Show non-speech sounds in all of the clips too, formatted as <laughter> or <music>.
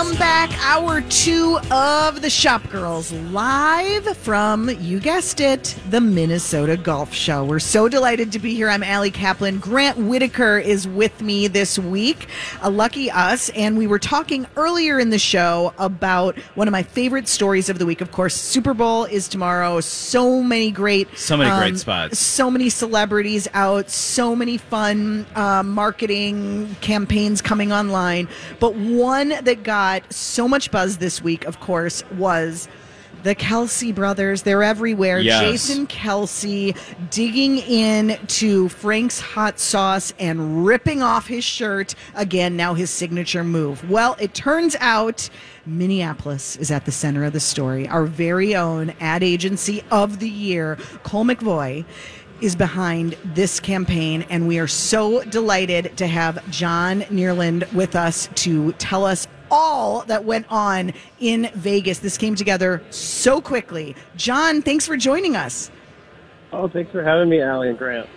Welcome back, hour two of the Shop Girls, live from, you guessed it, the Minnesota Golf Show. We're so delighted to be here. I'm Ali Kaplan. Grant Whitaker is with me this week. A lucky us. And we were talking earlier in the show about one of my favorite stories of the week. Of course, Super Bowl is tomorrow. So many great, So many great um, spots. so many celebrities out, so many fun uh, marketing campaigns coming online. But one that got so much buzz this week, of course, was the Kelce brothers. They're everywhere. Yes. Jason Kelce digging in to Frank's hot sauce and ripping off his shirt. Again, now his signature move. Well, it turns out Minneapolis is at the center of the story. Our very own ad agency of the year, Colle McVoy is behind this campaign, and we are so delighted to have John Neerland with us to tell us all that went on in Vegas. This came together so quickly. John, thanks for joining us. Oh, thanks for having me, Ali and Grant.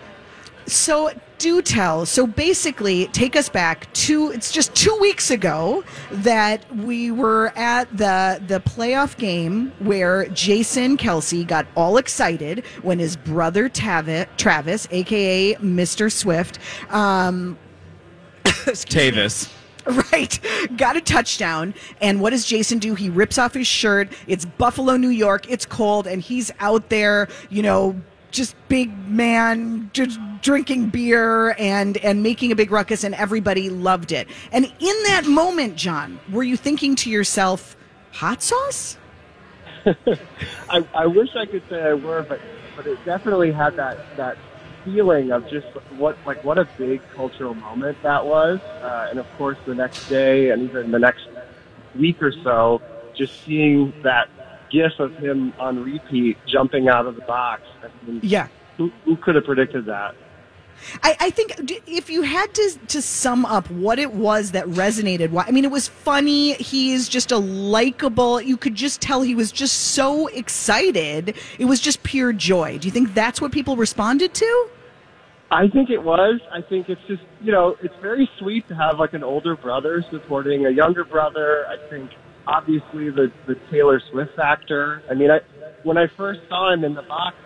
So, do tell. So, basically, take us back to it's just two weeks ago that we were at the the playoff game where Jason Kelce got all excited when his brother Tavi- Travis, aka Mr. Swift, um, <coughs> excuse me, Tavis. <laughs> Right. Got a touchdown. And what does Jason do? He rips off his shirt. It's Buffalo, New York. It's cold. And he's out there, you know, just big man, just drinking beer and, and making a big ruckus. And everybody loved it. And in that moment, John, were you thinking to yourself, hot sauce? <laughs> I, I wish I could say I were, but but it definitely had that that feeling of just what like what a big cultural moment that was, uh, and of course the next day and even the next week or so, just seeing that gif of him on repeat jumping out of the box. I mean, Yeah. who, who could have predicted that? I, I think if you had to to sum up what it was that resonated, why I mean, it was funny. He's just a likable. You could just tell he was just so excited. It was just pure joy. Do you think that's what people responded to? I think it was. I think it's just, you know, it's very sweet to have like an older brother supporting a younger brother. I think obviously the, the Taylor Swift factor. I mean, I, when I first saw him in the box,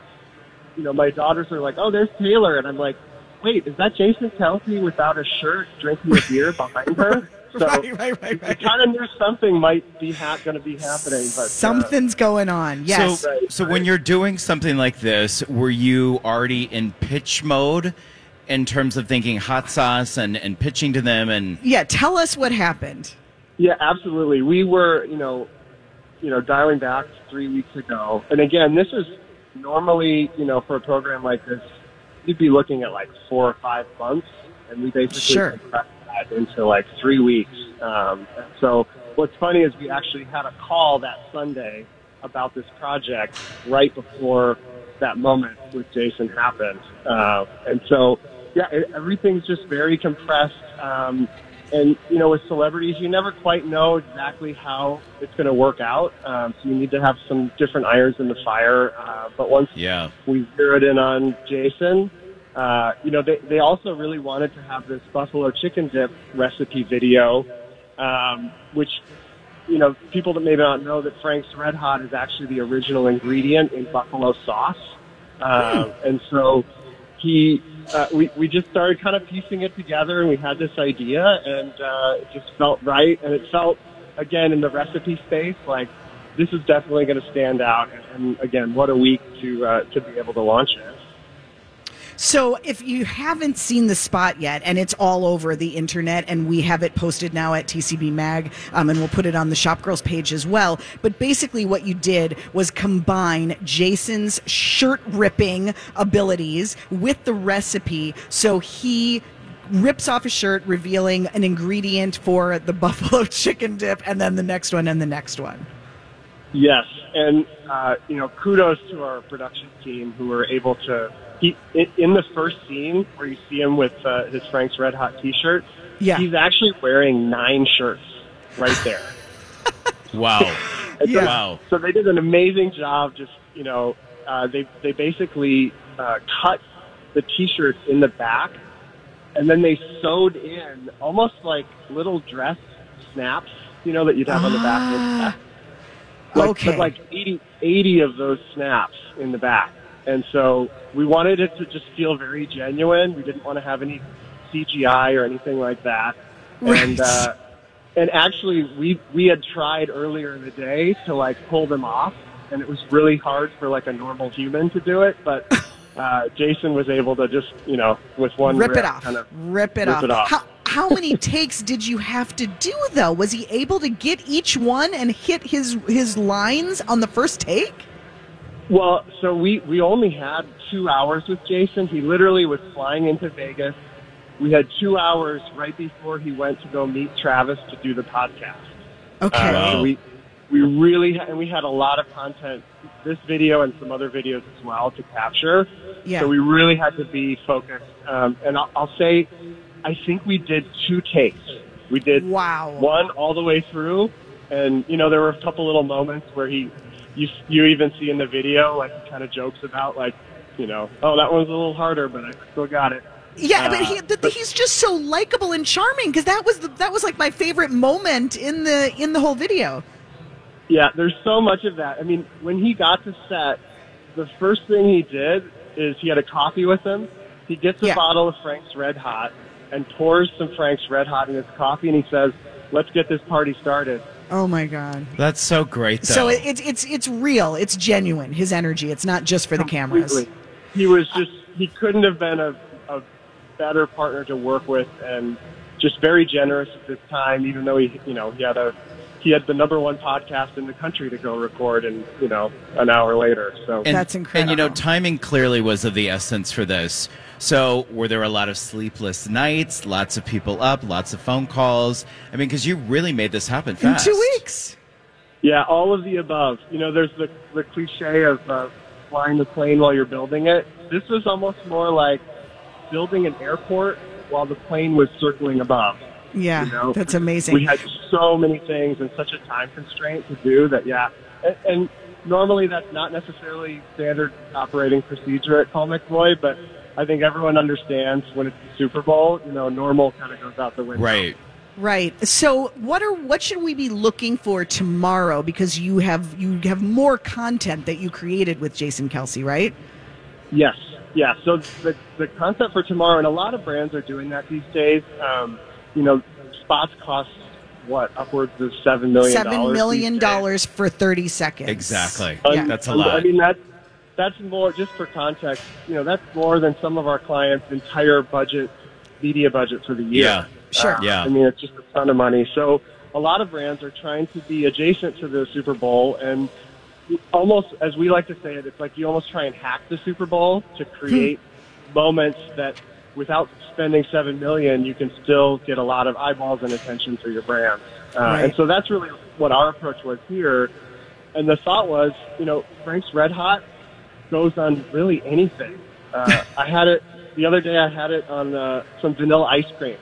you know, my daughters are like, oh, there's Taylor. And I'm like, wait, is that Jason Kelce without a shirt drinking a beer behind her? <laughs> So right, right, right, I kind of knew something might be ha- going to be happening, but uh, Something's going on. Yes. So, Right, so right. when you're doing something like this, were you already in pitch mode in terms of thinking hot sauce and, and pitching to them? And yeah. Tell us what happened. Yeah, absolutely. We were, you know, you know, dialing back three weeks ago, and again, this is normally, you know, for a program like this, you'd be looking at like four or five months, and we basically Sure. compressed that into like three weeks. Um, so, what's funny is we actually had a call that Sunday about this project right before that moment with Jason happened, uh, and so yeah, it, everything's just very compressed. Um, and you know, with celebrities, you never quite know exactly how it's going to work out. Um, so you need to have some different irons in the fire. Uh, but once yeah, we zeroed in on Jason, uh, you know, they they also really wanted to have this buffalo chicken dip recipe video, um, which you know, people that may not know that Frank's Red Hot is actually the original ingredient in buffalo sauce. Um, and so he, uh, we, we just started kind of piecing it together and we had this idea and, uh, it just felt right. And it felt, again, in the recipe space, like this is definitely going to stand out. And, and again, what a week to, uh, to be able to launch it. So, if you haven't seen the spot yet, and it's all over the internet, and we have it posted now at TCB Mag, um, and we'll put it on the Shop Girls page as well. But basically, what you did was combine Jason's shirt ripping abilities with the recipe. So he rips off his shirt, revealing an ingredient for the <laughs> buffalo chicken dip, and then the next one, and the next one. Yes, and uh, you know, kudos to our production team who were able to. He in, in the first scene where you see him with uh, his Frank's Red Hot T-shirt, Yeah. he's actually wearing nine shirts right there. <laughs> wow, Yeah. so, wow. so they did an amazing job. Just you know, uh, they they basically uh, cut the T-shirts in the back, and then they sewed in almost like little dress snaps you know, that you'd have on the back. of the Ah, like, okay. Like 80, 80 of those snaps in the back. And so we wanted it to just feel very genuine. We didn't want to have any CGI or anything like that. Right. And, uh, and actually we, we had tried earlier in the day to like pull them off and it was really hard for like a normal human to do it. But, uh, Jason was able to just, you know, with one rip it off. kind of rip it rip off. it off. How, how many takes did you have to do though? Was he able to get each one and hit his his lines on the first take? Well, so we we only had two hours with Jason. He literally was flying into Vegas. We had two hours right before he went to go meet Travis to do the podcast. Okay. Uh, so we we really ha- and we had a lot of content, this video and some other videos as well to capture. Yeah. So we really had to be focused. Um, and I'll, I'll say, I think we did two takes. We did Wow. one all the way through, and you know there were a couple little moments where he, you you even see in the video like he kind of jokes about like, you know, oh that one's a little harder, but I still got it. Yeah, but Uh, he, th- he's just so likable and charming because that was the, that was like my favorite moment in the in the whole video. Yeah, there's so much of that. I mean, when he got to set, the first thing he did is he had a coffee with him. He gets a Yeah. bottle of Frank's Red Hot and pours some Frank's Red Hot in his coffee, and he says, "Let's get this party started." Oh my god. That's so great, though. So it, it's it's it's real. It's genuine. His energy. It's not just for the cameras. He was just he couldn't have been a, a better partner to work with, and just very generous at this time. Even though he you know he had a he had the number one podcast in the country to go record, and you know an hour later. So and, That's incredible And you know, timing clearly was of the essence for this. So, were there a lot of sleepless nights? Lots of people up, lots of phone calls. I mean, because you really made this happen In two weeks. Yeah, all of the above. You know, there's the the cliche of uh, flying the plane while you're building it. This was almost more like building an airport while the plane was circling above. Yeah, You know, that's amazing. We had so many things and such a time constraint to do that. Yeah, and, and normally that's not necessarily standard operating procedure at Colle McVoy, but I think everyone understands when it's the Super Bowl. You know, normal kind of goes out the window. Right. Right. So, what are what should we be looking for tomorrow? Because you have you have more content that you created with Jason Kelce, right? Yes, yeah. So the the concept for tomorrow, and a lot of brands are doing that these days. Um, you know, spots cost what upwards of seven million. Seven million dollars for thirty seconds. Exactly. Yeah. That's a lot. mean that's that's more just for context. You know, that's more than some of our clients' entire budget, media budget for the year. Yeah. Sure. Uh, Yeah. I mean, it's just a ton of money. So a lot of brands are trying to be adjacent to the Super Bowl and almost, as we like to say it, it's like you almost try and hack the Super Bowl to create moments that without spending seven million, you can still get a lot of eyeballs and attention for your brand. Uh, Right. And so that's really what our approach was here. And the thought was, you know, Frank's Red Hot goes on really anything. Uh, <laughs> I had it the other day. I had it on uh, some vanilla ice cream,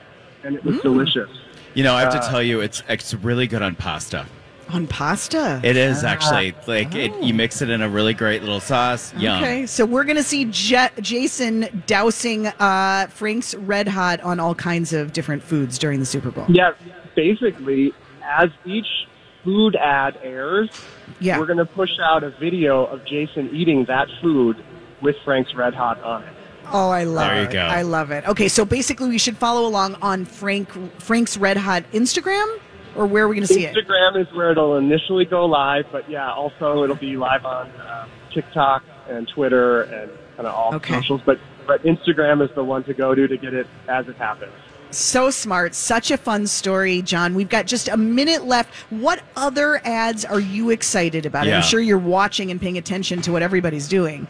and it was delicious. You know, I have to Uh, tell you, it's it's really good on pasta. On pasta. It is Ah. actually like it, you mix it in a really great little sauce. Yum. Okay, so we're going to see Je- Jason dousing uh, Frank's Red Hot on all kinds of different foods during the Super Bowl. Yeah, basically, as each food ad airs, Yeah. we're going to push out a video of Jason eating that food with Frank's Red Hot on it. Oh, I love There you it. go. I love it. Okay, so basically, we should follow along on Frank Frank's Red Hot Instagram, or where are we going to see it? Instagram is where it'll initially go live, but yeah, also it'll be live on um, TikTok and Twitter and kind of all Okay. socials. But but Instagram is the one to go to to get it as it happens. So smart. Such a fun story, John. We've got just a minute left. What other ads are you excited about? Yeah. I'm sure you're watching and paying attention to what everybody's doing.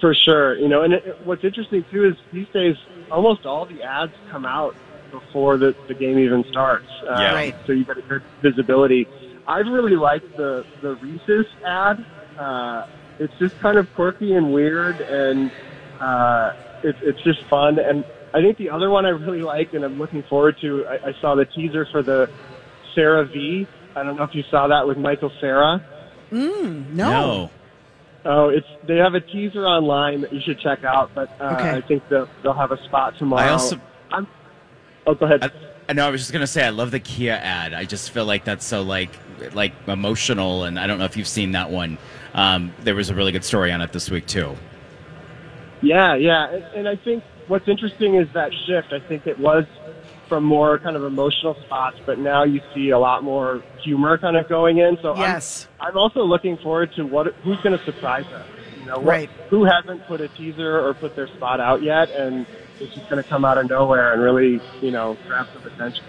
For sure, you know, and it, what's interesting too is these days almost all the ads come out before the, the game even starts. Uh, Yeah. Right. So you get a good visibility. I've really liked the the Reese's ad. Uh, it's just kind of quirky and weird, and uh, it's it's just fun. And I think the other one I really like, and I'm looking forward to. I, I saw the teaser for the CeraVe I don't know if you saw that with Michael Cera. No. No. Oh, it's they have a teaser online that you should check out, but uh, Okay. I think they'll, they'll have a spot tomorrow. I also- I'm, oh, go ahead. I, No, I was just gonna say I love the Kia ad. I just feel like that's so like like emotional, and I don't know if you've seen that one. Um, there was a really good story on it this week too. Yeah, yeah, and, and I think what's interesting is that shift. I think it was from more kind of emotional spots, but now you see a lot more humor kind of going in. So Yes. I'm, I'm also looking forward to what who's going to surprise us. You know, what, Right. Who hasn't put a teaser or put their spot out yet, and it's just going to come out of nowhere and really, you know, grab some attention.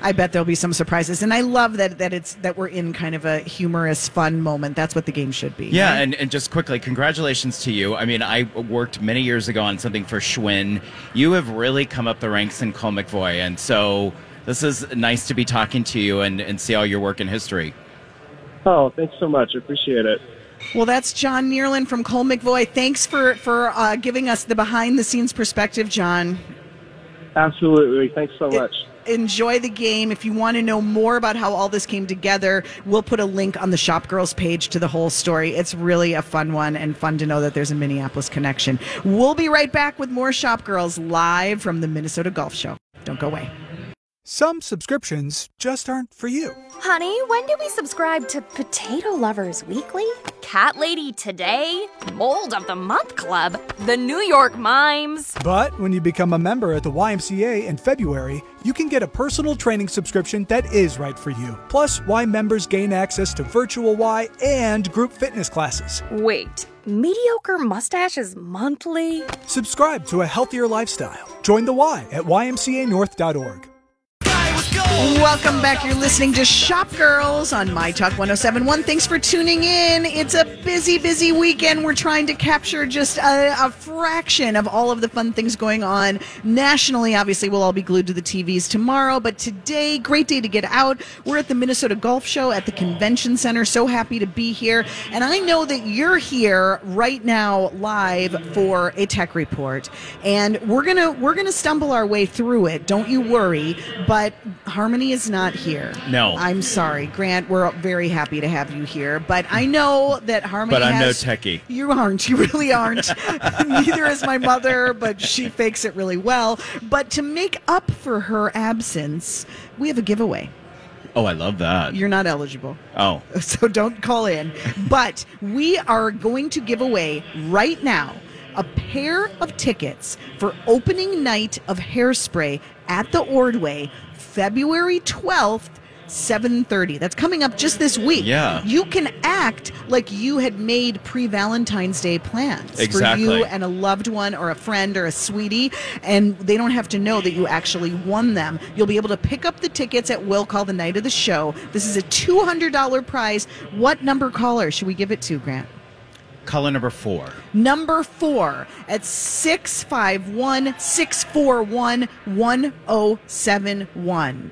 I bet there'll be some surprises, and I love that that it's that we're in kind of a humorous, fun moment. That's what the game should be. Yeah, right? and, and just quickly, congratulations to you. I mean, I worked many years ago on something for Schwinn. You have really come up the ranks in Colle McVoy, and so this is nice to be talking to you and, and see all your work in history. Oh, thanks so much. I appreciate it. Well, that's John Neerland from Colle McVoy. Thanks for for uh, giving us the behind the scenes perspective, John. Absolutely. Thanks so much. Enjoy the game. If you want to know more about how all this came together, we'll put a link on the Shop Girls page to the whole story. It's really a fun one and fun to know that there's a Minneapolis connection. We'll be right back with more Shop Girls live from the Minnesota Golf Show. Don't go away. Some subscriptions just aren't for you. Honey, when do we subscribe to Potato Lovers Weekly? Cat Lady Today? Mold of the Month Club? The New York Mimes? But when you become a member at the YMCA in February, you can get a personal training subscription that is right for you. Plus, Y members gain access to virtual Y and group fitness classes. Wait, mediocre mustaches monthly? Subscribe to a healthier lifestyle. Join the Y at ymcanorth.org. Welcome back. You're listening to Shop Girls on My Talk 1071. Thanks for tuning in. It's a busy, busy weekend. We're trying to capture just a, a fraction of all of the fun things going on nationally. Obviously, we'll all be glued to the TVs tomorrow, but today, great day to get out. We're at the Minnesota Golf Show at the Convention Center. So happy to be here. And I know that you're here right now live for a tech report. And we're to we're to stumble our way through it. Don't you worry, but Harmony is not here. No. I'm sorry, Grant. We're very happy to have you here, but I know that Harmony. But I'm no techie. You aren't. You really aren't. <laughs> Neither is my mother, but she fakes it really well. But to make up for her absence, we have a giveaway. Oh, I love that. You're not eligible. oh, <laughs> So don't call in. But we are going to give away right now a pair of tickets for opening night of Hairspray at the Ordway, February 12th. 7:30. That's coming up just this week. Yeah. You can act like you had made pre-Valentine's Day plans Exactly. for you and a loved one or a friend or a sweetie and they don't have to know that you actually won them. You'll be able to pick up the tickets at will call the night of the show. This is a $200 prize. What number caller should we give it to, Grant? Color number four. Number four at 651 641 1071.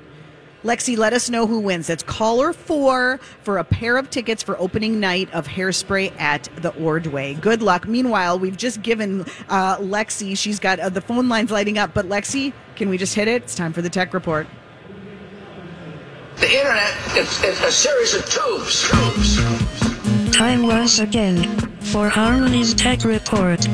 Lexi, let us know who wins. That's caller four for a pair of tickets for opening night of Hairspray at the Ordway. Good luck. Meanwhile, we've just given uh, Lexi, she's got uh, the phone lines lighting up, but Lexi, can we just hit it? It's time for the tech report. The internet is, is a series of tubes. Tubes. Time once again for Harmony's Tech Report.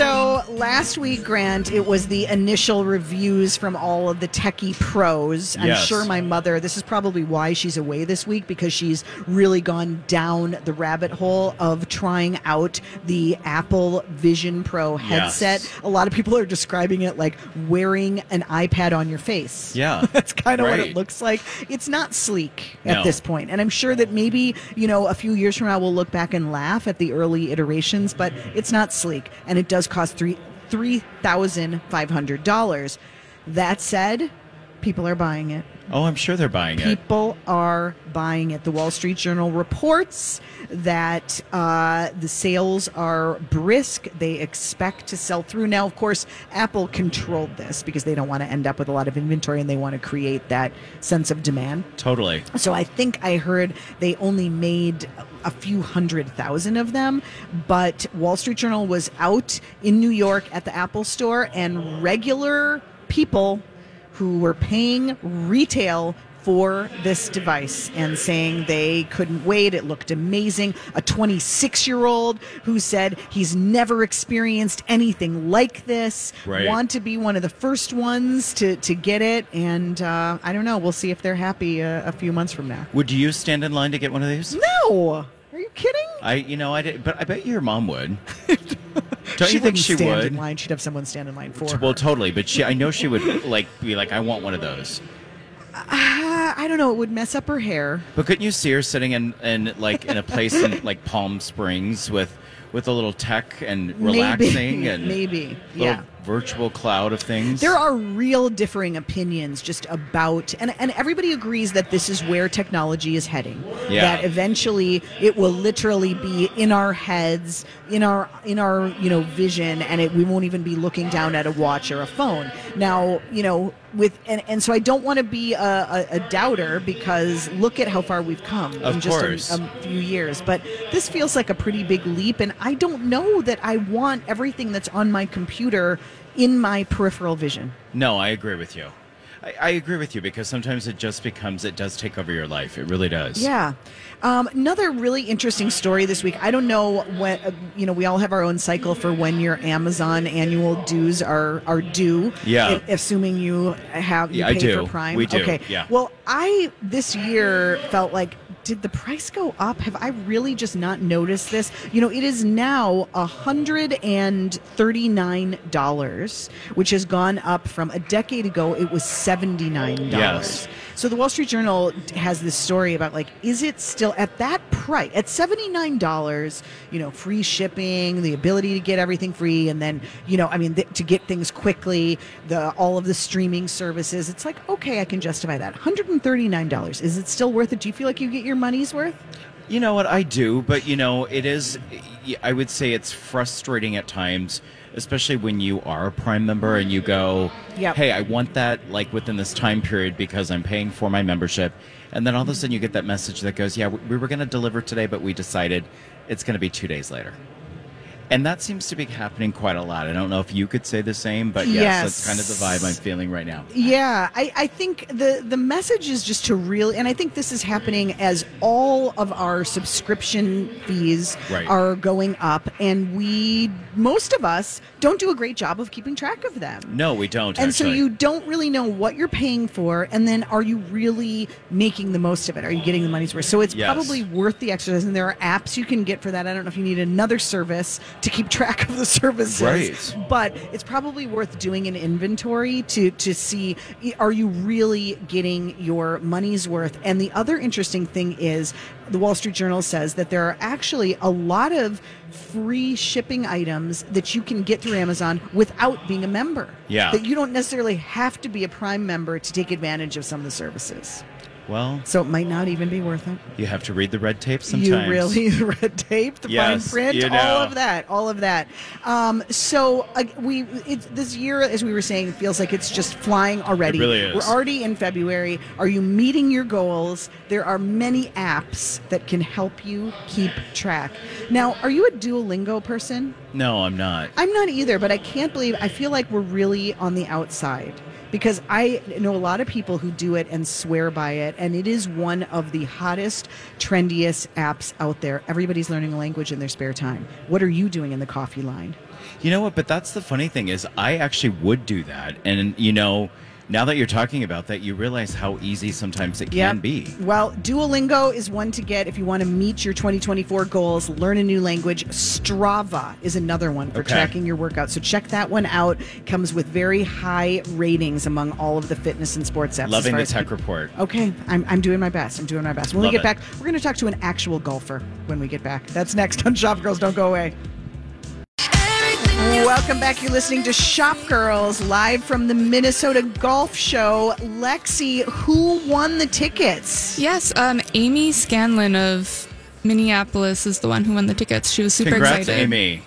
So last week, Grant, it was the initial reviews from all of the techie pros. I'm Yes. sure my mother, this is probably why she's away this week because she's really gone down the rabbit hole of trying out the Apple Vision Pro headset. Yes. A lot of people are describing it like wearing an iPad on your face. Yeah. <laughs> That's kind of what it looks like. It's not sleek at No. this point. And I'm sure that maybe, you know, a few years from now we'll look back and laugh at the early iterations, but it's not sleek. And it does cost three three thousand five hundred dollars. That said, people are buying it. Oh, I'm sure they're buying it. People are buying it. The Wall Street Journal reports that uh, the sales are brisk. They expect to sell through. Now, of course, Apple controlled this because they don't want to end up with a lot of inventory and they want to create that sense of demand. Totally. So I think I heard they only made a few hundred thousand of them, but Wall Street Journal was out in New York at the Apple store and regular people who were paying retail for this device and saying they couldn't wait. It looked amazing. A 26 year old who said he's never experienced anything like this. Right. Want to be one of the first ones to, to get it. And uh, I don't know. We'll see if they're happy uh, a few months from now. Would you stand in line to get one of these? No. Are you kidding? I, you know, I did, but I bet your mom would. <laughs> Don't she you think she stand would? in line. She'd have someone stand in line for her. Well, totally, but she, I know she would like be like, I want one of those. Uh, I don't know. It would mess up her hair. But couldn't you see her sitting in, in like in a place in like Palm Springs with with a little tech and relaxing maybe, and <laughs> maybe. little Yeah. Virtual cloud of things? There are real differing opinions just about, and, and everybody agrees that this is where technology is heading. Yeah. That eventually it will literally be in our heads, in our in our you know vision, and it, we won't even be looking down at a watch or a phone. Now, you know, with and, and so I don't want to be a, a, a doubter because look at how far we've come Of in just course. a, a few years. But this feels like a pretty big leap, and I don't know that I want everything that's on my computer in my peripheral vision. No, I agree with you. I, I agree with you because sometimes it just becomes it does take over your life. It really does. Yeah. Um, another really interesting story this week. I don't know when, uh, you know, we all have our own cycle for when your Amazon annual dues are, are due. Yeah. i- assuming you have, you Yeah, I pay do. for Prime. We do, Okay. yeah. Well, I, this year felt like, did the price go up? Have I really just not noticed this? You know, it is now $139, which has gone up from a decade ago. It was $79. Yes. So the Wall Street Journal has this story about like, is it still at that price at seventy nine dollars? You know, free shipping, the ability to get everything free, and then you know, I mean, th- to get things quickly, the all of the streaming services. It's like, okay, I can justify that. One hundred and thirty nine dollars. Is it still worth it? Do you feel like you get your money's worth? You know what? I do, but you know, it is. I would say it's frustrating at times, especially when you are a Prime member and you go, Yep. "Hey, I want that like within this time period because I'm paying for my membership," and then all of a sudden you get that message that goes, "Yeah, we we were going to deliver today, but we decided it's going to be two days later." And that seems to be happening quite a lot. I don't know if you could say the same, but yes, Yes. that's kind of the vibe I'm feeling right now. Yeah, I, I think the the message is just to really, and I think this is happening as all of our subscription fees Right. are going up, and we most of us don't do a great job of keeping track of them. No, we don't. And so you don't really know what you're paying for, and then are you really making the most of it? Are you getting the money's worth? So it's Yes. probably worth the exercise, and there are apps you can get for that. I don't know if you need another service to keep track of the services, Right. but it's probably worth doing an inventory to to see are you really getting your money's worth. And the other interesting thing is, the Wall Street Journal says that there are actually a lot of free shipping items that you can get through Amazon without being a member. Yeah. That you don't necessarily have to be a Prime member to take advantage of some of the services. Well, So it might not even be worth it. you have to read the red tape sometimes. You really <laughs> the red tape, the fine print, you all of that, all of that. Um, so uh, we this year, as we were saying, feels like it's just flying already. It really is. We're already in February. Are you meeting your goals? There are many apps that can help you keep track. Now, are you a Duolingo person? No, I'm not. I'm not either, but I can't believe I feel like we're really on the outside because I know a lot of people who do it and swear by it, and it is one of the hottest, trendiest apps out there. Everybody's learning a language in their spare time. What are you doing in the coffee line? You know what? But that's the funny thing is, I actually would do that, and you know, now that you're talking about that, you realize how easy sometimes it can Yep. be. Well, Duolingo is one to get if you want to meet your 2024 goals, learn a new language. Strava is another one for Okay. tracking your workout. So check that one out. Comes with very high ratings among all of the fitness and sports apps. Loving the tech people- report. Okay, I'm, I'm doing my best. I'm doing my best. When Love we get it. back, we're going to talk to an actual golfer when we get back. That's next on Shop Girls. Don't go away. Welcome back. You're listening to Shop Girls live from the Minnesota Golf Show. Lexi, who won the tickets? Yes, um, Amy Scanlon of Minneapolis is the one who won the tickets. She was super Congrats, excited. Amy.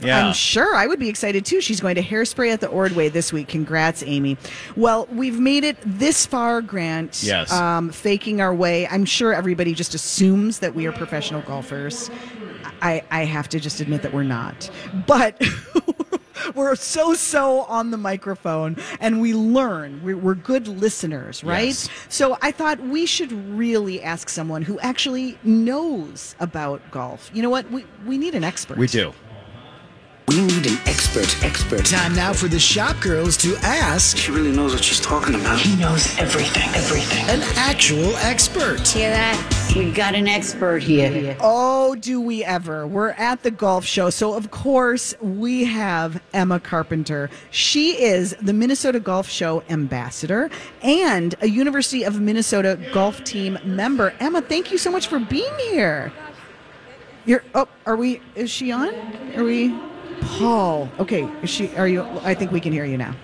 Yeah. I'm sure I would be excited too. She's going to hairspray at the Ordway this week. Congrats, Amy. Well, we've made it this far, Grant. Yes. Um, faking our way. I'm sure everybody just assumes that we are professional golfers. I, I have to just admit that we're not. But <laughs> we're so so on the microphone and we learn. We're, we're good listeners, right? Yes. So I thought we should really ask someone who actually knows about golf. You know what? We we need an expert. We do. We need an expert, expert. Time now for the shop girls to ask She really knows what she's talking about. He knows everything, everything. an actual expert. Hear that? We got an expert here. Oh, do we ever? We're at the golf show. So, of course, we have Emma Carpenter. She is the Minnesota Golf Show ambassador and a University of Minnesota golf team member. Emma, thank you so much for being here. You're, oh, are we, is she on? Are we? Paul. Okay. Is she, are you, I think we can hear you now.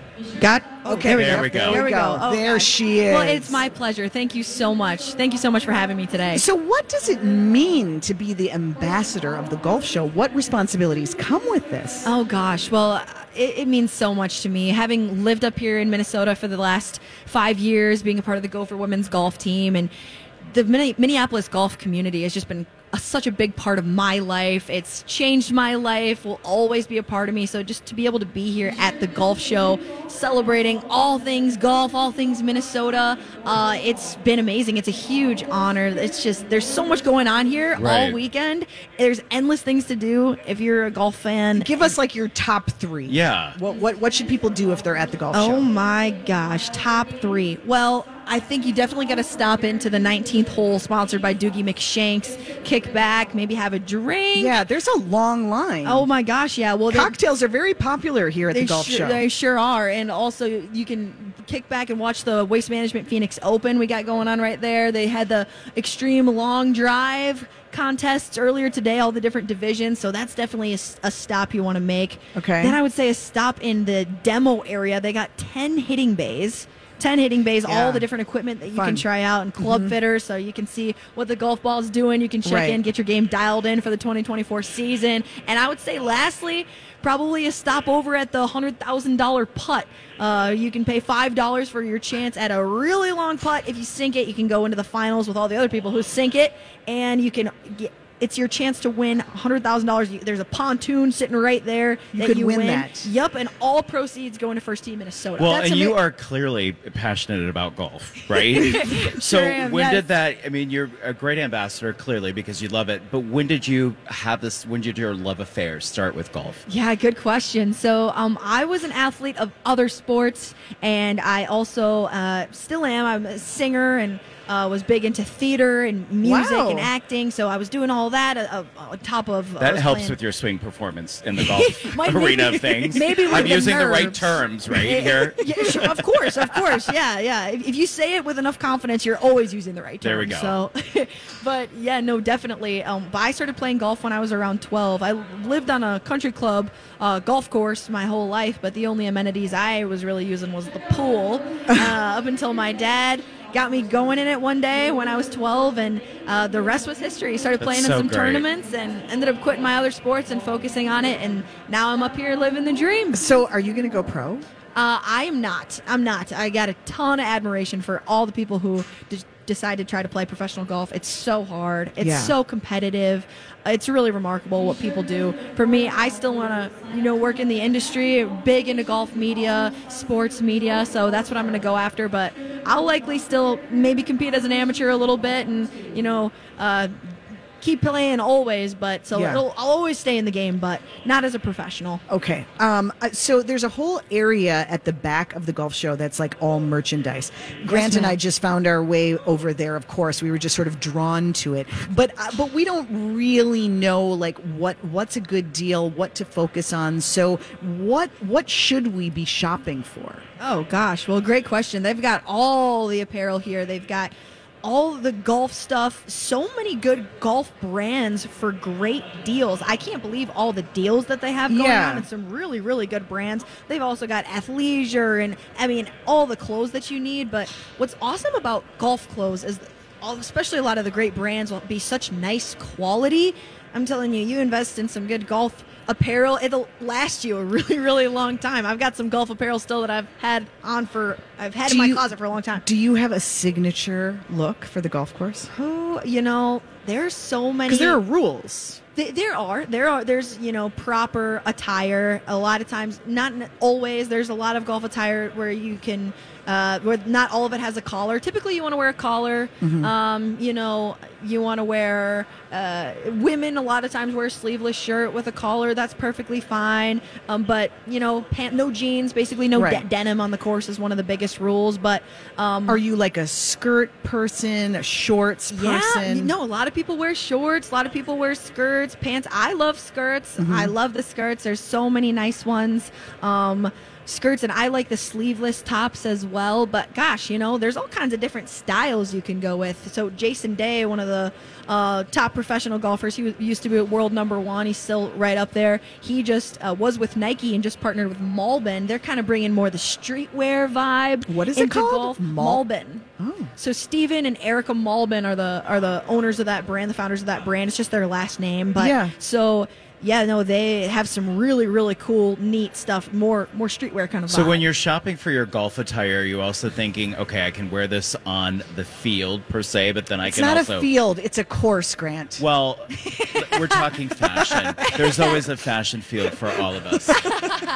Got, okay. There we go. There we go. Oh, there gosh. she is. Well, it's my pleasure. Thank you so much. Thank you so much for having me today. So, what does it mean to be the ambassador of the golf show? What responsibilities come with this? Oh gosh, well, it, it means so much to me. Having lived up here in Minnesota for the last five years, being a part of the Gopher women's golf team, and the Minneapolis golf community has just been a, such a big part of my life. It's changed my life. Will always be a part of me. So just to be able to be here at the golf show, celebrating all things golf, all things Minnesota, uh, it's been amazing. It's a huge honor. It's just there's so much going on here all weekend. There's endless things to do if you're a golf fan. Give us like your top three. Yeah. What what what should people do if they're at the golf Oh show? Oh my gosh, top three. Well, I think you definitely got to stop into the 19th hole, sponsored by Doogie McShanks. Kick back, maybe have a drink. Yeah, there's a long line. Oh my gosh, yeah. Well, cocktails are very popular here at the golf sure, show. They sure are, and also you can kick back and watch the Waste Management Phoenix Open we got going on right there. They had the Extreme Long Drive contests earlier today, all the different divisions. So that's definitely a stop you want to make. Okay. Then I would say a stop in the demo area. They got ten hitting bays. 10 hitting bays, Yeah. all the different equipment that you Fun. can try out, and club fitters, so you can see what the golf ball is doing. You can check Right. in, get your game dialed in for the 2024 season. And I would say, lastly, probably a stopover at the $100,000 putt. Uh, you can pay $5 for your chance at a really long putt. If you sink it, you can go into the finals with all the other people who sink it, and you can get. It's your chance to win $100,000. There's a pontoon sitting right there You that could you win win. that. Yep, and all proceeds go into First Tee Minnesota. Well, That's and you are clearly passionate about golf, right? <laughs> <laughs> so Sure am, when yes. did that? I mean, you're a great ambassador, clearly, because you love it. But when did you have this? When did your love affair start with golf? Yeah, good question. So, um, I was an athlete of other sports, and I also uh, still am. I'm a singer and uh, was big into theater and music Wow. and acting. So I was doing all that uh, uh, on top of I That helps playing- with your swing performance in the <laughs> golf arena <laughs> maybe- of things. maybe with I'm the using the right terms right here. <laughs> Yeah, sure, of course, of course, yeah, yeah. If, if you say it with enough confidence, you're always using the right terms. There we go. So, but yeah, no, definitely. Um, but I started playing golf when I was around 12. I lived on a country club uh, golf course my whole life, but the only amenities I was really using was the pool. Uh, up until my dad got me going in it one day when I was 12, and uh, the rest was history. Started That's playing so in some great. tournaments and ended up quitting my other sports and focusing on it. And now I'm up here living the dream. So, are you going to go pro? Uh, I am not. I'm not. I got a ton of admiration for all the people who d- decide to try to play professional golf. It's so hard. It's Yeah. so competitive. It's really remarkable what people do. For me, I still want to, you know, work in the industry, big into golf media, sports media. So that's what I'm going to go after. But I'll likely still maybe compete as an amateur a little bit, and you know. Uh, Keep playing always, but so Yeah. it'll, I'll always stay in the game, but not as a professional. Okay. Um, uh, so there's a whole area at the back of the golf show that's like all merchandise. Grant and. I just found our way over there. Of course, we were just sort of drawn to it, but uh, but we don't really know like what what's a good deal, what to focus on. So what what should we be shopping for? Oh gosh, well, great question. They've got all the apparel here. They've got all the golf stuff. So many good golf brands for great deals. I can't believe all the deals that they have going Yeah. on. And some really, really good brands. They've also got athleisure and I mean all the clothes that you need. But what's awesome about golf clothes is, especially a lot of the great brands will be such nice quality. I'm telling you, you invest in some good golf apparel, it'll last you a really, really long time. I've got some golf apparel still that I've had on for I've had Do in my you- closet for a long time. Do you have a signature look for the golf course? Who you know, there's so many Because there are rules. Th- There are, there are, there's you know proper attire. A lot of times, not always. There's a lot of golf attire where you can, uh, where not all of it has a collar. Typically, you want to wear a collar. Mhm. Um, you know, you want to wear. Uh, women a lot of times wear a sleeveless shirt with a collar. That's perfectly fine. Um, but you know, pant, no jeans. Basically, no de- denim on the course is one of the biggest rules. But um, Are you like a skirt person, a shorts yeah, person? no, a lot of people wear shorts. A lot of people wear skirts, pants. I love skirts. Mhm. I love the skirts. There's so many nice ones. Um, skirts, and I like the sleeveless tops as well. But gosh, you know, there's all kinds of different styles you can go with. So Jason Day, one of the uh, top professional golfers, he was, used to be at world number one. He's still right up there. He just uh, was with Nike and just partnered with Malbon. They're kind of bringing more the streetwear vibe. What is it called? Golf. Mal- Malbon. Oh. So Steven and Erica Malbon are the are the owners of that brand, the founders of that brand. It's just their last name, but Yeah. So yeah, no, they have some really really cool, neat stuff. More more streetwear kind of. So vibe. when you're shopping for your golf attire, are you also thinking, okay, I can wear this on the field per se, but then I It's can not also a field; it's a course, Grant. Well, <laughs> we're talking fashion. There's always a fashion field for all of us.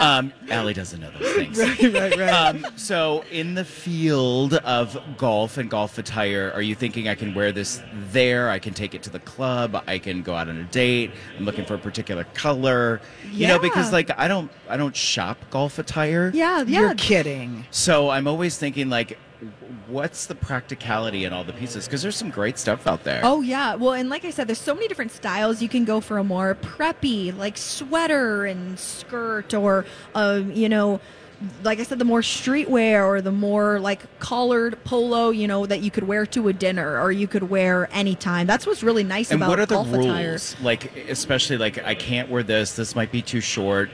Um, Ali doesn't know those things. Right, right, right. Um, so, in the field of golf and golf attire, are you thinking I can wear this there? I can take it to the club. I can go out on a date. I'm looking for a particular color. You know, because Yeah. like I don't, I don't shop golf attire. yeah, yeah, You're kidding. So I'm always thinking like, what's the practicality in all the pieces? Because there's some great stuff out there. Oh yeah, well, and like I said, there's so many different styles. You can go for a more preppy, like sweater and skirt, or um, you know, like I said, the more streetwear or the more like collared polo, you know, that you could wear to a dinner or you could wear anytime. That's what's really nice and about what are the rules? attire. Like, especially like I can't wear this. This might be too short.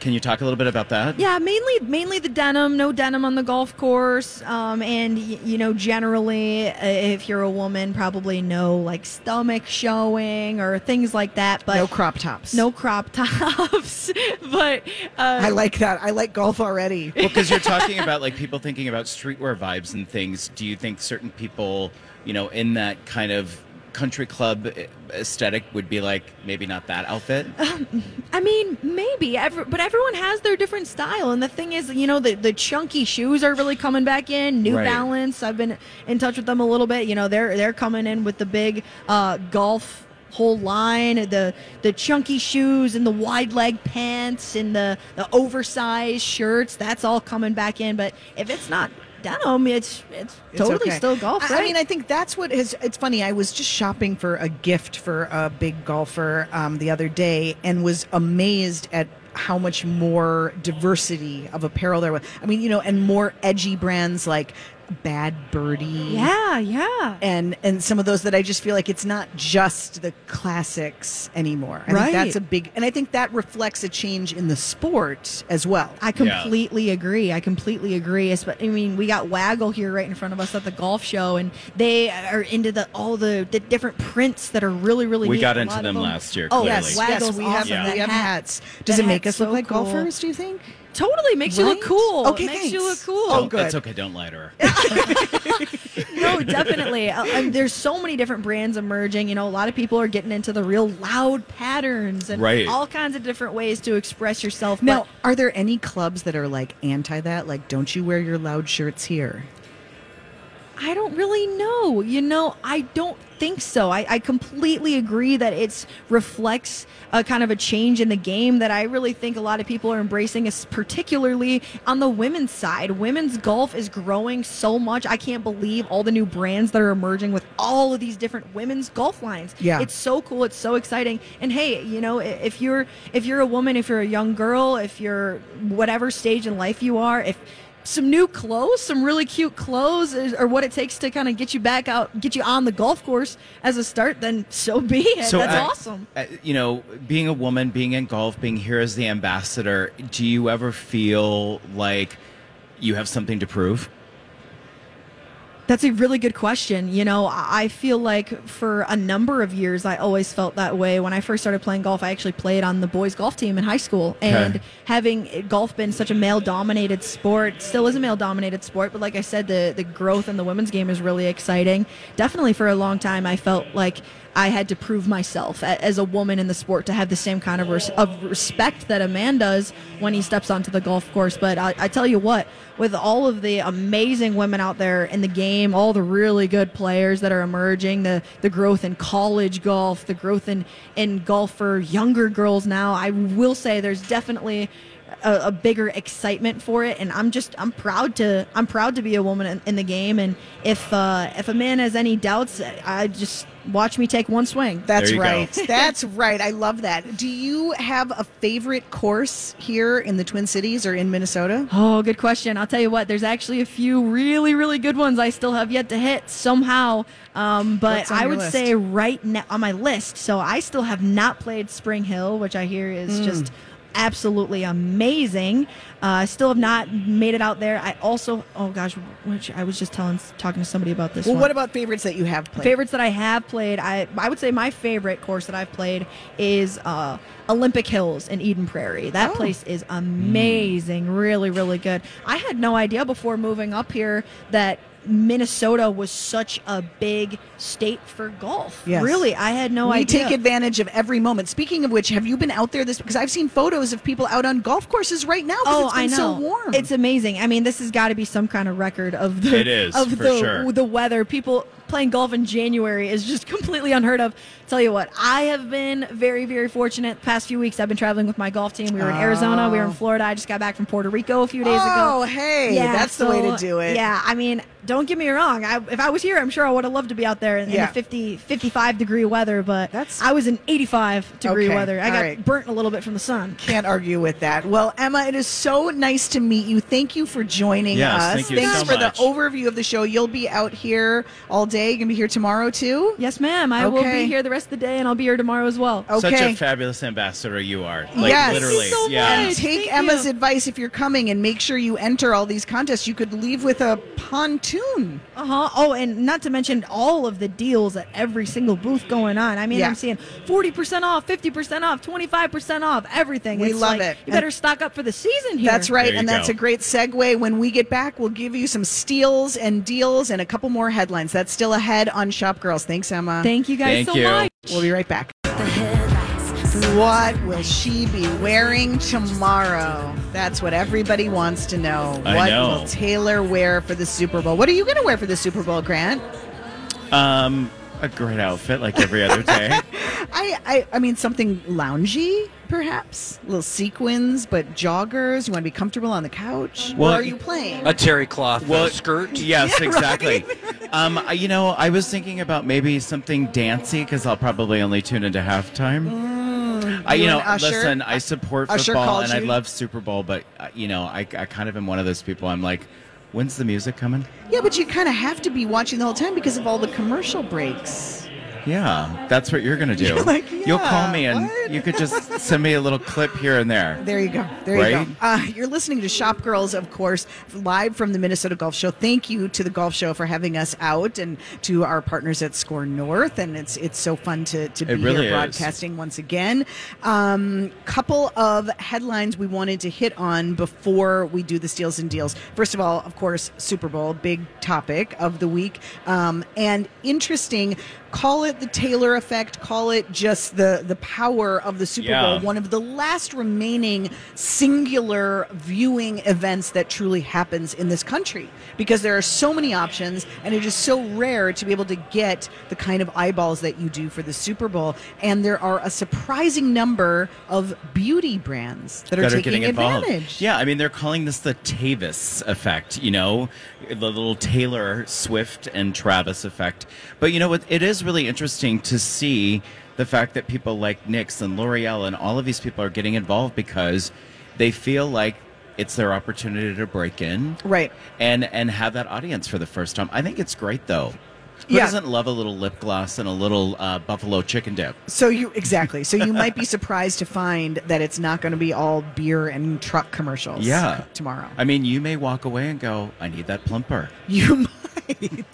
Can you talk a little bit about that? Yeah, mainly mainly the denim, no denim on the golf course, um, and y- you know generally, uh, if you're a woman, probably no like stomach showing or things like that. But no crop tops. no crop <laughs> tops. but uh, I like that. I like golf already. Well, because you're talking about like people thinking about streetwear vibes and things. Do you think certain people, you know, in that kind of country club aesthetic would be like maybe not that outfit? I mean, maybe, every, but everyone has their different style. And the thing is, you know, the, the chunky shoes are really coming back in. New Right. Balance, I've been in touch with them a little bit. You know, they're they're coming in with the big uh, golf whole line, the the chunky shoes and the wide leg pants and the the oversized shirts. That's all coming back in. But if it's not denim, it's it's, It's totally okay. still golf. I- I mean, I think that's what is. It's funny. I was just shopping for a gift for a big golfer um, the other day, and was amazed at how much more diversity of apparel there was. I mean, you know, and more edgy brands like Bad Birdie. yeah, yeah. And and some of those that I just feel like it's not just the classics anymore. I Right. think that's a big, and I think that reflects a change in the sport as well. I completely agree. I completely agree. It's- I mean, we got Waggle here right in front of us at the golf show, and they are into the all the, the different prints that are really, really. We neat. got into lot of them last year, Oh clearly. yes, Waggle's we awesome. have Yeah. We have hats. Does that it make hat's us look so like cool. golfers? Do you think? Totally makes you look Right? cool. Okay, it makes you look thanks. cool. Don't, good. It's okay. Don't lie to her. <laughs> no, definitely. Uh, and there's so many different brands emerging. You know, a lot of people are getting into the real loud patterns and Right. all kinds of different ways to express yourself. Now, But are there any clubs that are like anti that? Like, don't you wear your loud shirts here? I don't really know. You know, I don't think so. I, I completely agree that it's reflects a kind of a change in the game that I really think a lot of people are embracing, is particularly on the women's side. Women's golf is growing so much. I can't believe all the new brands that are emerging with all of these different women's golf lines. Yeah. It's so cool. It's so exciting. And hey, you know, if you're if you're a woman, if you're a young girl, if you're whatever stage in life you are, if some new clothes, some really cute clothes, or what it takes to kind of get you back out, get you on the golf course as a start, then so be it. That's uh, awesome. you know, being a woman, being in golf, being here as the ambassador, do you ever feel like you have something to prove? That's a really good question. You know, I feel like for a number of years, I always felt that way. When I first started playing golf, I actually played on the boys' golf team in high school. And Okay. having golf been such a male dominated sport, still is a male dominated sport, but like I said, the, the growth in the women's game is really exciting. Definitely for a long time, I felt like I had to prove myself as a woman in the sport to have the same kind of, res- of respect that a man does when he steps onto the golf course. But I, I tell you what, with all of the amazing women out there in the game, all the really good players that are emerging, the, the growth in college golf, the growth in, in golf for younger girls now, I will say there's definitely a, a bigger excitement for it and i'm just i'm proud to i'm proud to be a woman in, in the game and if uh if a man has any doubts i just watch me take one swing That's right. <laughs> That's right. I love that. Do you have a favorite course here in the Twin Cities or in Minnesota? Oh, good question. I'll tell you what, there's actually a few really, really good ones I still have yet to hit somehow. Um, but I would list? say right now on my list, so I still have not played Spring Hill, which I hear is Mm. just absolutely amazing. Uh, I still have not made it out there. I also, oh gosh, which I was just telling, talking to somebody about this. Well, one. what about favorites that you have played? Favorites that I have played, I I would say my favorite course that I've played is uh, Olympic Hills in Eden Prairie. That Oh. place is amazing, really, really good. I had no idea before moving up here that Minnesota was such a big state for golf. Yes. Really, I had no we idea. We take advantage of every moment. Speaking of which, have you been out there this? Because I've seen photos of people out on golf courses right now. Oh, it's been I know. so warm. It's amazing. I mean, this has got to be some kind of record of the It is, of the sure. the weather. People playing golf in January is just <laughs> completely unheard of. Tell you what, I have been very very fortunate. The past few weeks, I've been traveling with my golf team. We were in Arizona. We were in Oh. Florida. I just got back from Puerto Rico a few days oh, ago. Oh, hey, yeah, that's the way to do it. Yeah, I mean, don't get me wrong. I, if I was here, I'm sure I would have loved to be out there in, Yeah. in the 50, 55 degree weather. But I was in 85 degree Okay, weather. I all got right. burnt a little bit from the sun. Can't argue with that. Well, Emma, it is so nice to meet you. Thank you for joining Yes, us. thank you Thanks so for much. the overview of the show. You'll be out here all day. You're gonna be here tomorrow too. Yes, ma'am. I will be here the rest of the day, and I'll be here tomorrow as well. Such a fabulous ambassador you are. Like yes, literally. yeah. And take Emma's advice if you're coming, and make sure you enter all these contests. You could leave with a pontoon. Uh huh. Oh, and not to mention all of the deals at every single booth going on. I mean, Yeah. I'm seeing 40% off, 50% off, 25% off, everything. We It's love like, it. You better And- stock up for the season here. That's right, There you and that's a great segue. When we get back, we'll give you some steals and deals and a couple more headlines. That's still ahead on Shop Girls. Thanks, Emma. Thank you guys Thank so you. much. We'll be right back. What will she be wearing tomorrow? That's what everybody wants to know. I what know. will Taylor wear for the Super Bowl? What are you going to wear for the Super Bowl, Grant? Um, a great outfit like every other day. <laughs> I, I, I mean, something loungy, perhaps. Little sequins, but joggers. You want to be comfortable on the couch? Well, or are you playing? A terry cloth uh, Well, skirt. Yes, Yeah, <laughs> exactly. um, you know, I was thinking about maybe something dancey because I'll probably only tune into halftime. I, you You know, Usher? listen, I support Usher football and I love Super Bowl, but uh, you know, I, I kind of am one of those people. I'm like, when's the music coming? yeah, but you kind of have to be watching the whole time because of all the commercial breaks. Yeah, that's what you're gonna do. You're like, You'll call me and what? you could just send me a little clip here and there. There you go. There you Right? go. Uh, you're listening to Shop Girls, of course, live from the Minnesota Golf Show. Thank you to the Golf Show for having us out and to our partners at Score North. And it's it's so fun to, to be really here is. broadcasting once again. Um, couple of headlines we wanted to hit on before we do the steals and deals. First of all, of course, Super Bowl, big topic of the week. Um, and interesting, call it the Taylor effect, call it just the, the power of the Super Yeah. Bowl. One of the last remaining singular viewing events that truly happens in this country because there are so many options and it is so rare to be able to get the kind of eyeballs that you do for the Super Bowl. And there are a surprising number of beauty brands that are taking getting involved. advantage. Yeah, I mean they're calling this the Tavis effect, you know, the little Taylor Swift and Travis effect. But you know what? It is really interesting to see the fact that people like NYX and L'Oreal and all of these people are getting involved because they feel like it's their opportunity to break in, Right. and and have that audience for the first time. I think it's great though. Who Yeah. doesn't love a little lip gloss and a little uh, buffalo chicken dip? So you exactly. So you might be surprised to find that it's not going to be all beer and truck commercials. Yeah. tomorrow. I mean, you may walk away and go, "I need that plumper." You <laughs> might.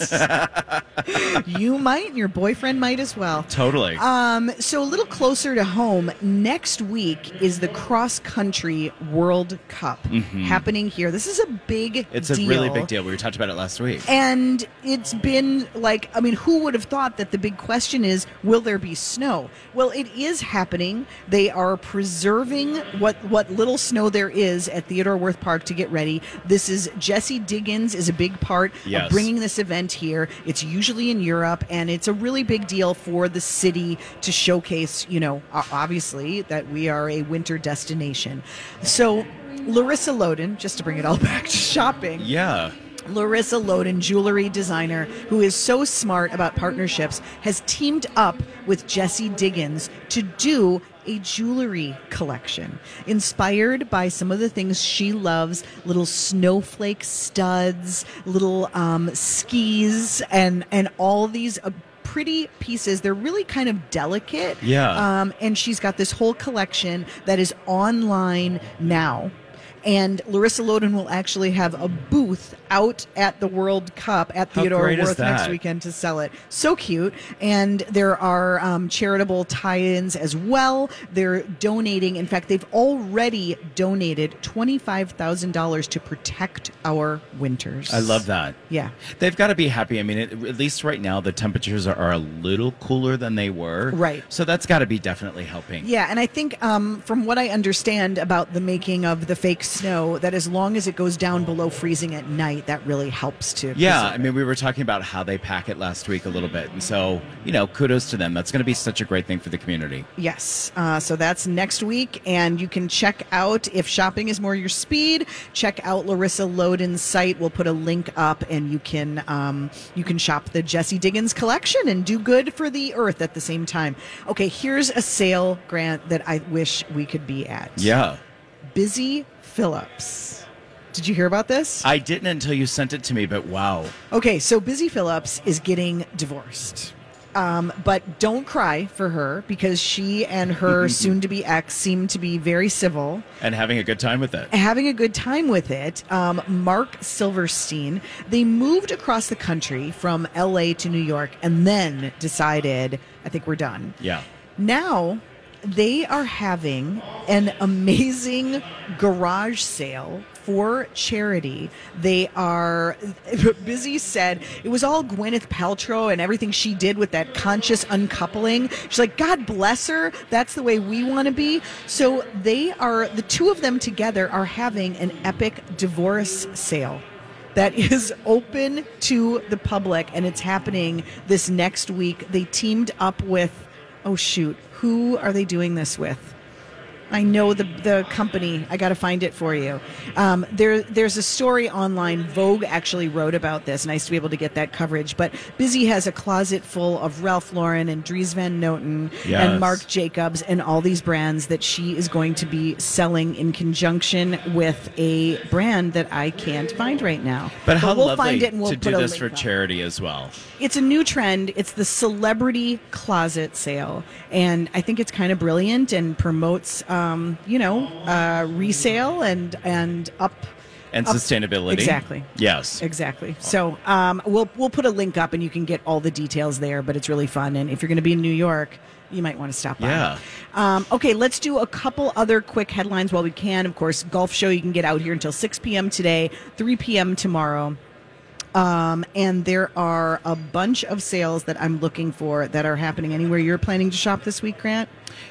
you might, and your boyfriend might as well. Totally. Um, so a little closer to home, next week is the cross country World Cup Mhm. happening here. This is a big it's a really big deal. We talked about it last week. And it's been like, I mean, who would have thought that the big question is, will there be snow? Well, it is happening. They are preserving what what little snow there is at Theodore Wirth Park to get ready. This is Jessie Diggins is a big part Yes. of bringing this event here. It's usually in Europe, and it's a really big deal for the city to showcase. You know, obviously that we are a winter destination. So. Larissa Loden, just to bring it all <laughs> back to shopping. Yeah. Larissa Loden, jewelry designer, who is so smart about partnerships, has teamed up with Jessie Diggins to do a jewelry collection inspired by some of the things she loves little snowflake studs, little um, skis, and, and all these. Uh, Pretty pieces. They're really kind of delicate. Yeah. Um, and she's got this whole collection that is online now. And Larissa Loden will actually have a booth out at the World Cup at How Theodore Wirth next weekend to sell it. So cute. And there are um, charitable tie ins as well. They're donating. In fact, they've already donated $25,000 to protect our winters. I love that. Yeah. They've got to be happy. I mean, it, at least right now, the temperatures are, are a little cooler than they were. Right. So that's got to be definitely helping. Yeah, and I think um, from what I understand about the making of the fake snow, that as long as it goes down below freezing at night, that really helps to. Yeah, I mean, we were talking about how they pack it last week a little bit. And so, you know, kudos to them. That's going to be such a great thing for the community. Yes. Uh, so that's next week. And you can check out, if shopping is more your speed, check out Larissa Loden's site. We'll put a link up and you can, um, you can shop the Jessie Diggins collection and do good for the earth at the same time. Okay, here's a sale, Grant, that I wish we could be at. Yeah. Busy Philipps. Did you hear about this? I didn't until you sent it to me, but wow. Okay, so Busy Philipps is getting divorced. Um, but don't cry for her because she and her <laughs> soon to be ex seem to be very civil, And having a good time with it. having a good time with it. Um, Marc Silverstein, they moved across the country from LA to New York and then decided, I think we're done. Yeah. Now they are having an amazing garage sale for charity. They are <laughs> busy said it was all Gwyneth Paltrow and everything she did with that conscious uncoupling. She's like, God bless her. That's the way we want to be. So they are the two of them together are having an epic divorce sale that <laughs> is open to the public and it's happening this next week. They teamed up with oh shoot, who are they doing this with? I know the the company. I got to find it for you. Um, there, there's a story online. Vogue actually wrote about this. Nice to be able to get that coverage. But Busy has a closet full of Ralph Lauren and Dries Van Noten Yes. and Marc Jacobs and all these brands that she is going to be selling in conjunction with a brand that I can't find right now. But how we'll lovely find it and we'll to do this for up. charity as well. It's a new trend. It's the celebrity closet sale, and I think it's kind of brilliant and promotes, um, you know, uh, resale and and up And up- sustainability. Exactly. Yes. Exactly. So um, we'll we'll put a link up, and you can get all the details there. But it's really fun, and if you're going to be in New York, you might want to stop by. Yeah. Um, okay, let's do a couple other quick headlines while we can. Of course, golf show you can get out here until 6 p.m. today, 3 p.m. tomorrow. Um, and there are a bunch of sales that I'm looking for that are happening anywhere you're planning to shop this week, Grant.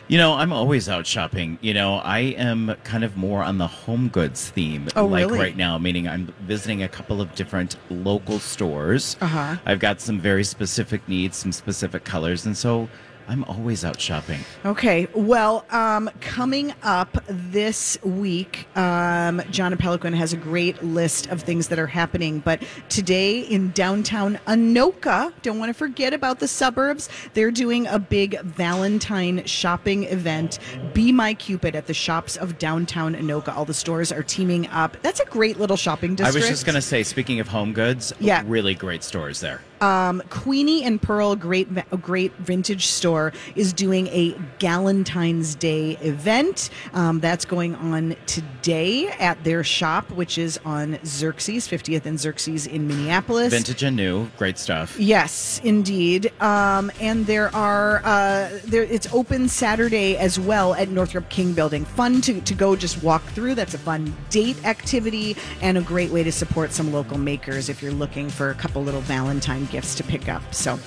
You know, I'm always out shopping. You know, I am kind of more on the home goods theme, Oh, like really? right now, meaning I'm visiting a couple of different local stores. Uh-huh. I've got some very specific needs, some specific colors, and so I'm always out shopping. Okay, well, um, coming up this week, um, Jahna Peloquin has a great list of things that are happening. But today in downtown Anoka, don't want to forget about the suburbs. They're doing a big Valentine shopping event. Be My Cupid at the shops of downtown Anoka. All the stores are teaming up. That's a great little shopping district. I was just going to say, speaking of home goods, Yeah. really great stores there. Um, Queenie and Pearl Great Great Vintage Store is doing a Galentine's Day event. Um, that's going on today at their shop, which is on Xerxes, 50th and Xerxes in Minneapolis. Vintage and new, great stuff. Yes, indeed. Um, and there are uh, there. It's open Saturday as well at Northrup King Building. Fun to, to go just walk through. That's a fun date activity and a great way to support some local makers if you're looking for a couple little Valentine gifts to pick up. So,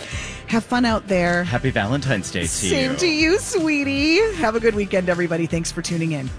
have fun out there. Happy Valentine's Day to Same you. to you, sweetie. Have a good weekend, everybody. Thanks for tuning in.